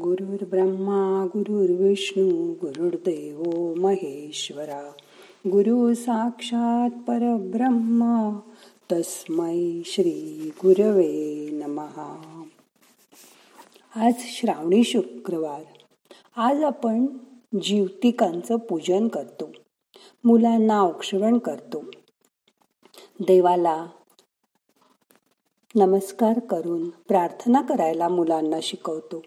गुरुर्ब्रह्मा गुरुर्विष्णू गुरुर्देव महेश्वरा. गुरु साक्षात परब्रह्मा तस्मै श्री गुरवे नमहा आज श्रावणी शुक्रवार. आज आपण जीवतिकांचं पूजन करतो. मुलांना औक्षवण करतो. देवाला नमस्कार करून प्रार्थना करायला मुलांना शिकवतो.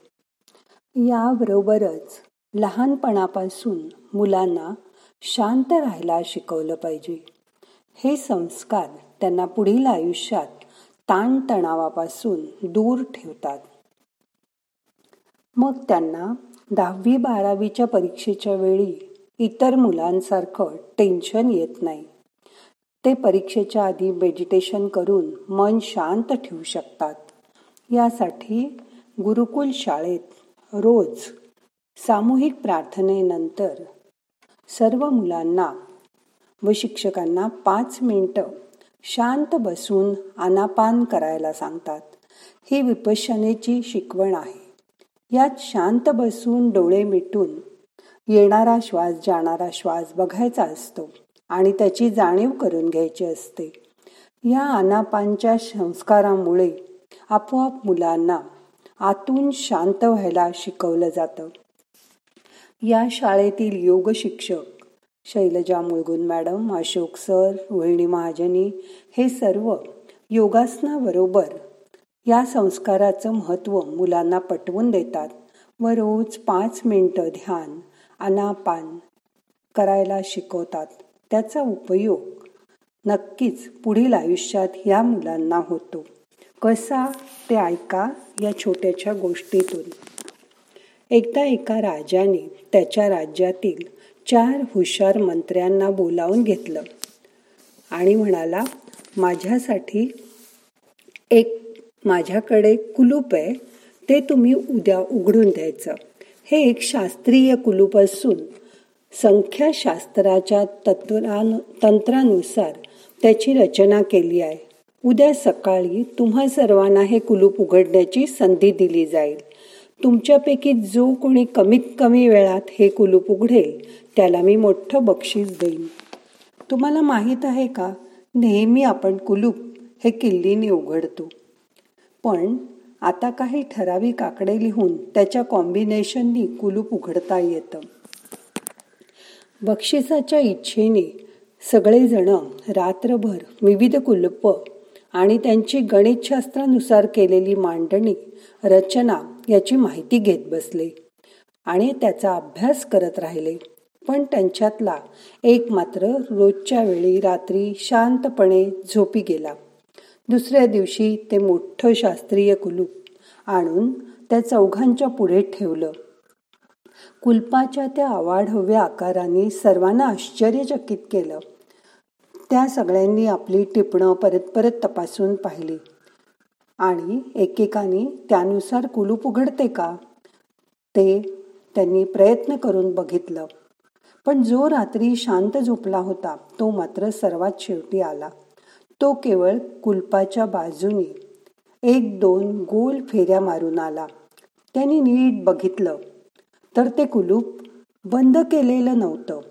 याबरोबरच लहानपणापासून मुलांना शांत राहायला शिकवलं पाहिजे. हे संस्कार त्यांना पुढील आयुष्यात ताणतणावापासून दूर ठेवतात. मग त्यांना दहावी बारावीच्या परीक्षेच्या वेळी इतर मुलांसारखं टेन्शन येत नाही. ते परीक्षेच्या आधी मेडिटेशन करून मन शांत ठेवू शकतात. यासाठी गुरुकुल शाळेत रोज सामूहिक प्रार्थनेनंतर सर्व मुलांना व शिक्षकांना पाच मिनटं शांत बसून आनापान करायला सांगतात. ही विपश्यनेची शिकवण आहे. यात शांत बसून डोळे मिटून येणारा श्वास जाणारा श्वास बघायचा असतो आणि त्याची जाणीव करून घ्यायची असते. या आनापानच्या संस्कारामुळे आपोआप मुलांना आतून शांत व्हायला शिकवलं जातं. या शाळेतील योग शिक्षक शैलजा मुळगुन मॅडम अशोक सर रोहिणी महाजनी हे सर्व योगासनाबरोबर या संस्काराचं महत्त्व मुलांना पटवून देतात व रोज पाच मिनटं ध्यान अनापान करायला शिकवतात. त्याचा उपयोग नक्कीच पुढील आयुष्यात या मुलांना होतो. कसा ते ऐका या छोट्याच्या गोष्टीतून. एकदा एका राजाने त्याच्या राज्यातील चार हुशार मंत्र्यांना बोलावून घेतलं आणि म्हणाला माझ्यासाठी एक माझ्याकडे कुलूप आहे ते तुम्ही उद्या उघडून द्यायचं. हे एक शास्त्रीय कुलूप असून संख्याशास्त्राच्या तत्त्वानु तंत्रानुसार त्याची रचना केली आहे. उद्या सकाळी तुम्हा सर्वांना हे कुलूप उघडण्याची संधी दिली जाईल. तुमच्यापैकी जो कोणी कमीत कमी वेळात हे कुलूप उघडेल त्याला मी मोठं बक्षीस देईन. तुम्हाला माहीत आहे का? नेहमी आपण कुलूप हे किल्लीने उघडतो. पण आता काही ठराविक आकडे लिहून त्याच्या कॉम्बिनेशननी कुलूप उघडता येतं. बक्षिसाच्या इच्छेने सगळेजण रात्रभर विविध कुलूप आणि त्यांची गणितशास्त्रानुसार केलेली मांडणी रचना याची माहिती घेत बसले आणि त्याचा अभ्यास करत राहिले. पण त्यांच्यातला एक मात्र रोजच्या वेळी रात्री शांतपणे झोपी गेला. दुसऱ्या दिवशी ते मोठं शास्त्रीय कुलूप आणून त्या चौघांच्या पुढे ठेवलं. कुलपाच्या त्या अवाढव्य आकाराने सर्वांना आश्चर्यचकित केलं. त्या सगळ्यांनी आपली टिपणं परत परत तपासून पाहिली. आणि एकेकाने त्यानुसार कुलूप उघडते का? ते त्यांनी प्रयत्न करून बघितलं. पण जो रात्री शांत झोपला होता तो मात्र सर्वात शेवटी आला. तो केवळ कुलपाच्या बाजूने एक दोन गोल फेऱ्या मारून आला. त्यांनी नीट बघितलं. तर ते कुलूप बंद केलेलं नव्हतं.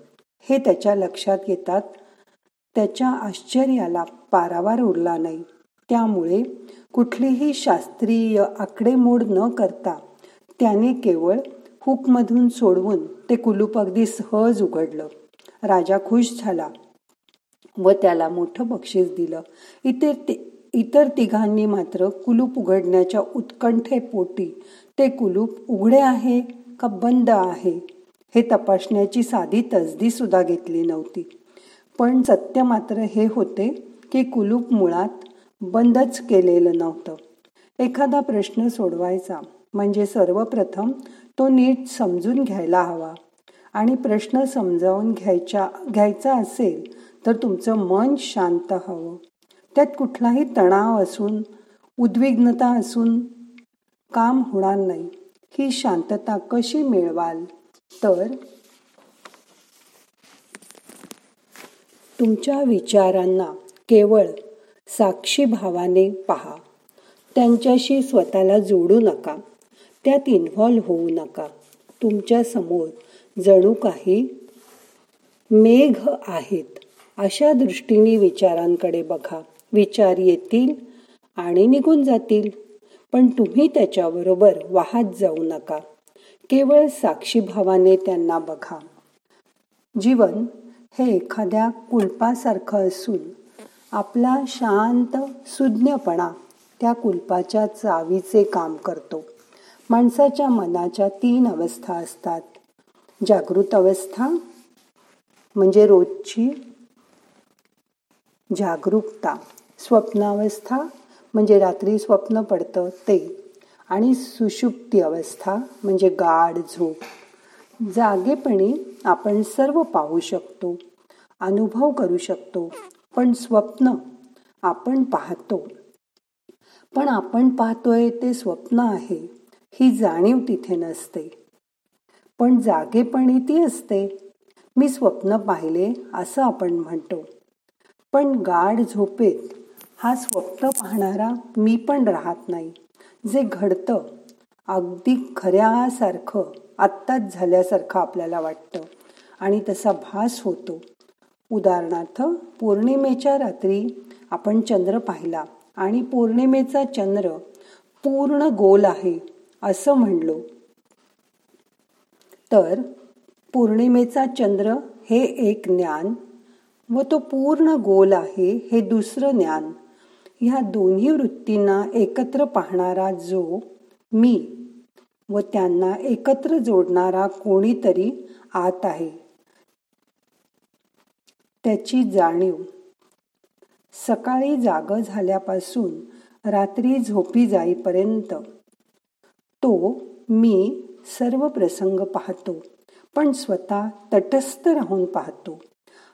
हे त्याच्या लक्षात येतात त्याच्या आश्चर्याला पारावार उरला नाही. त्यामुळे कुठलीही शास्त्रीय आकडेमोड न करता त्याने केवळ हुकमधून सोडवून ते कुलूप अगदी सहज उघडलं. राजा खुश झाला व त्याला मोठं बक्षीस दिलं. इतर इतर तिघांनी मात्र कुलूप उघडण्याच्या उत्कंठेपोटी ते कुलूप उघडे आहे का बंद आहे? हे तपासण्याची साधी तसदी सुद्धा घेतली नव्हती. पण सत्य मात्र हे होते की कुलूप मुळात बंदच केलेलं नव्हतं. एखादा प्रश्न सोडवायचा म्हणजे सर्वप्रथम तो नीट समजून घ्यायला हवा. आणि प्रश्न समजावून घ्यायच्या घ्यायचा असेल तर तुमचं मन शांत हवं. त्यात कुठलाही तणाव असून उद्विग्नता असून काम होणार नाही. ही शांतता कशी मिळवाल? तर तुमच्या विचारांना केवळ साक्षी भावाने पहा. त्यांच्याशी स्वतःला जोडू नका. त्यात इन्व्हॉल्व होऊ नका. तुमच्यासमोर जणू काही मेघ आहेत. अशा दृष्टीने विचारांकडे बघा. विचार येतील आणि निघून जातील. पण तुम्ही त्याच्याबरोबर वाहत जाऊ नका. केवळ साक्षीभावाने त्यांना बघा. जीवन हे एखाद्या कुलपासारखं असून आपला शांत सुज्ञपणा त्या कुलपाच्या चावीचे काम करतो. माणसाच्या मनाच्या तीन अवस्था असतात. जागृत अवस्था म्हणजे रोजची जागरूकता. स्वप्नावस्था म्हणजे रात्री स्वप्न पडतं ते. आणि सुषुप्ती अवस्था म्हणजे गाढ झोप. जागेपणी आपण सर्व पाहू शकतो अनुभव करू शकतो पण स्वप्न आपण पाहतो. पण आपण पाहतोय ते स्वप्न आहे ही जाणीव तिथे नसते. पण जागेपणी ती असते. मी स्वप्न पाहिले असं आपण म्हणतो. पण गाढ झोपेत हा स्वप्न पाहणारा मी पण राहत नाही. जे घडतं अगदी खऱ्यासारखं आत्ताच झाल्यासारखं आपल्याला वाटतं. आणि तसा भास होतो. उदाहरणार्थ पौर्णिमेच्या रात्री आपण चंद्र पाहिला आणि पौर्णिमेचा चंद्र पूर्ण गोल आहे असं म्हणलो. तर पौर्णिमेचा चंद्र हे एक ज्ञान व तो पूर्ण गोल आहे हे दुसरं ज्ञान. ह्या दोन्ही वृत्तींना एकत्र पाहणारा जो मी व त्यांना एकत्र जोडणारा कोणीतरी आत आहे. त्याची जाणीव. सकाळी जाग झाल्यापासून रात्री झोपी जाईपर्यंत तो मी सर्व प्रसंग पाहतो पण स्वतः तटस्थ राहून पाहतो.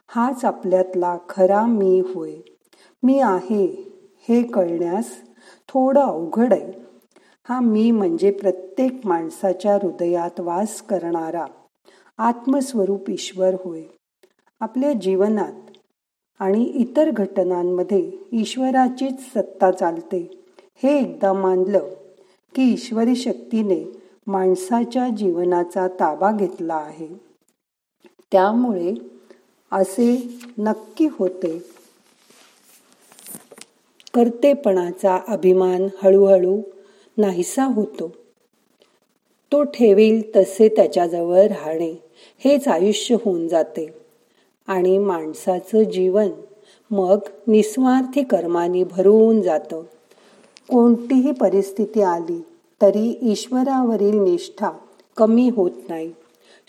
हाच आपल्यातला खरा मी होय. मी आहे हे कळण्यास थोडं अवघड आहे. हा मी म्हणजे प्रत्येक माणसाच्या हृदयात वास करणारा आत्मस्वरूप ईश्वर होय. आपल्या जीवनात आणि इतर घटनांमध्ये ईश्वराचीच सत्ता चालते. हे एकदा मानलं की ईश्वरी शक्तीने माणसाच्या जीवनाचा ताबा घेतला आहे. त्यामुळे असे नक्की होते. कर्तेपणाचा अभिमान हळूहळू नाहीसा होतो. तो ठेवील तसे त्याच्याजवळ राहणे हेच आयुष्य होऊन जाते. आणि माणसाचं जीवन मग निस्वार्थी कर्मानी भरून जातं. कोणतीही परिस्थिती आली तरी ईश्वरावरील निष्ठा कमी होत नाही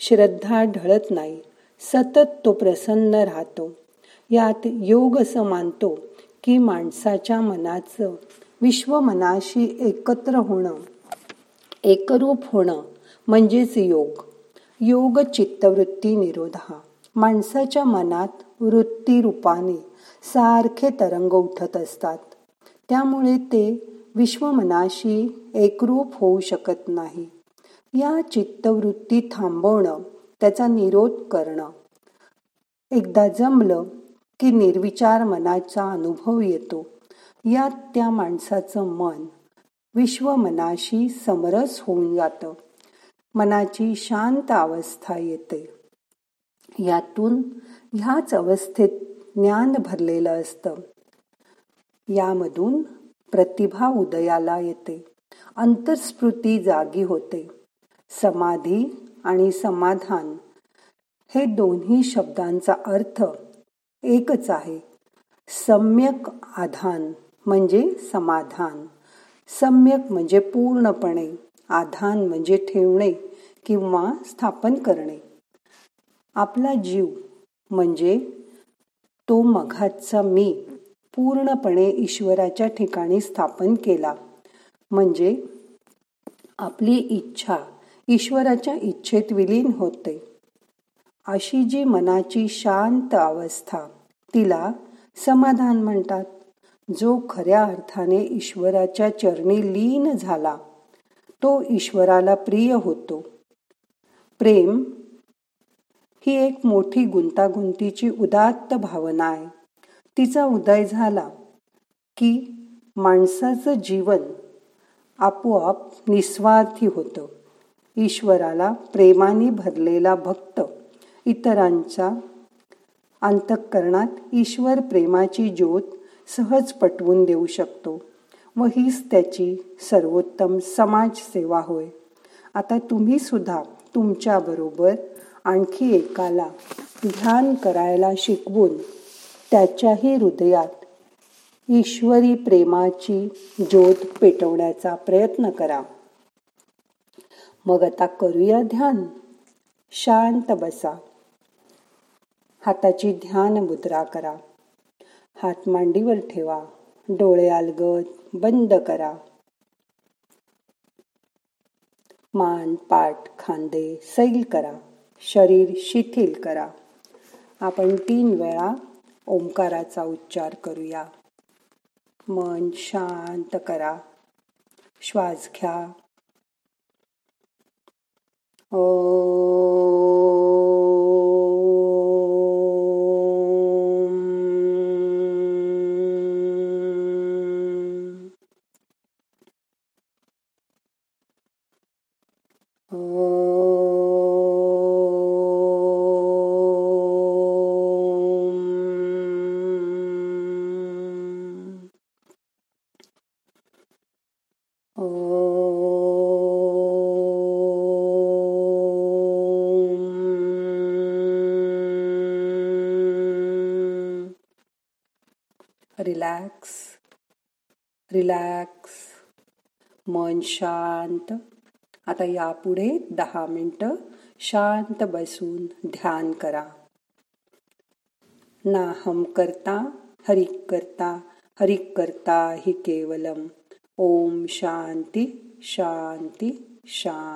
श्रद्धा ढळत नाही सतत तो प्रसन्न राहतो. यात योग असं मानतो की माणसाच्या मनाचं विश्वमनाशी एकत्र होणं एकरूप होणं म्हणजेच योग. योग चित्तवृत्ती निरोध माणसाच्या मनात वृत्ती रूपाने सारखे तरंग उठत असतात. त्यामुळे ते विश्वमनाशी एकरूप होऊ शकत नाही. या चित्तवृत्ती थांबवणं त्याचा निरोध करणं एकदा जमलं की निर्विचार मनाचा अनुभव येतो. यात त्या माणसाचं मन विश्वमनाशी समरस होऊन जातं. मनाची शांत अवस्था येते. यातून ह्याच अवस्थेत ज्ञान भरलेलं असतं. यामधून प्रतिभा उदयाला येते. अंतर्स्फूर्ती जागी होते. समाधी आणि समाधान हे दोन्ही शब्दांचा अर्थ एकच आहे. सम्यक आधान म्हणजे समाधान. सम्यक म्हणजे पूर्णपणे आधान म्हणजे ठेवणे किंवा स्थापन करणे. आपला जीव म्हणजे तो मघाचा मी पूर्णपणे ईश्वराच्या ठिकाणी स्थापन केला. म्हणजे आपली इच्छा ईश्वराच्या इच्छेत विलीन होते. अशी जी मनाची शांत अवस्था तिला समाधान म्हणतात. जो खऱ्या अर्थाने ईश्वराच्या चरणी लीन झाला तो ईश्वराला प्रिय होतो. प्रेम ही एक मोठी गुंतागुंतीची उदात्त भावना आहे. तिचा उदय झाला की माणसाचं जीवन आपोआप निस्वार्थी होतं. ईश्वराला प्रेमाने भरलेला भक्त इतरांचा अंतःकरणात ईश्वर प्रेमाची ज्योत सहज पटवून देऊ शकतो. व हीच त्याची सर्वोत्तम समाजसेवा होय. आता तुम्ही सुद्धा तुमच्याबरोबर आणखी एकाला ध्यान करायला शिकवून त्याच्याही हृदयात ईश्वरी प्रेमाची ज्योत पेटवण्याचा प्रयत्न करा. मग आता करूया ध्यान. शांत बसा. हाताची ध्यान मुद्रा करा. हात मांडीवर ठेवा. डोळे अलगद बंद करा. मान पाठ खांदे सैल करा. शरीर शिथिल करा. आपण तीन वेळा ओंकाराचा उच्चार करूया. मन शांत करा. श्वास घ्या. ओ रिलॅक्स रिलॅक्स मन शांत. आता यापुढे दहा मिनटं शांत बसून ध्यान करा. ना हम करता हरिक करता हरिक करता हि केवलम. ओम शांती शांती शांती.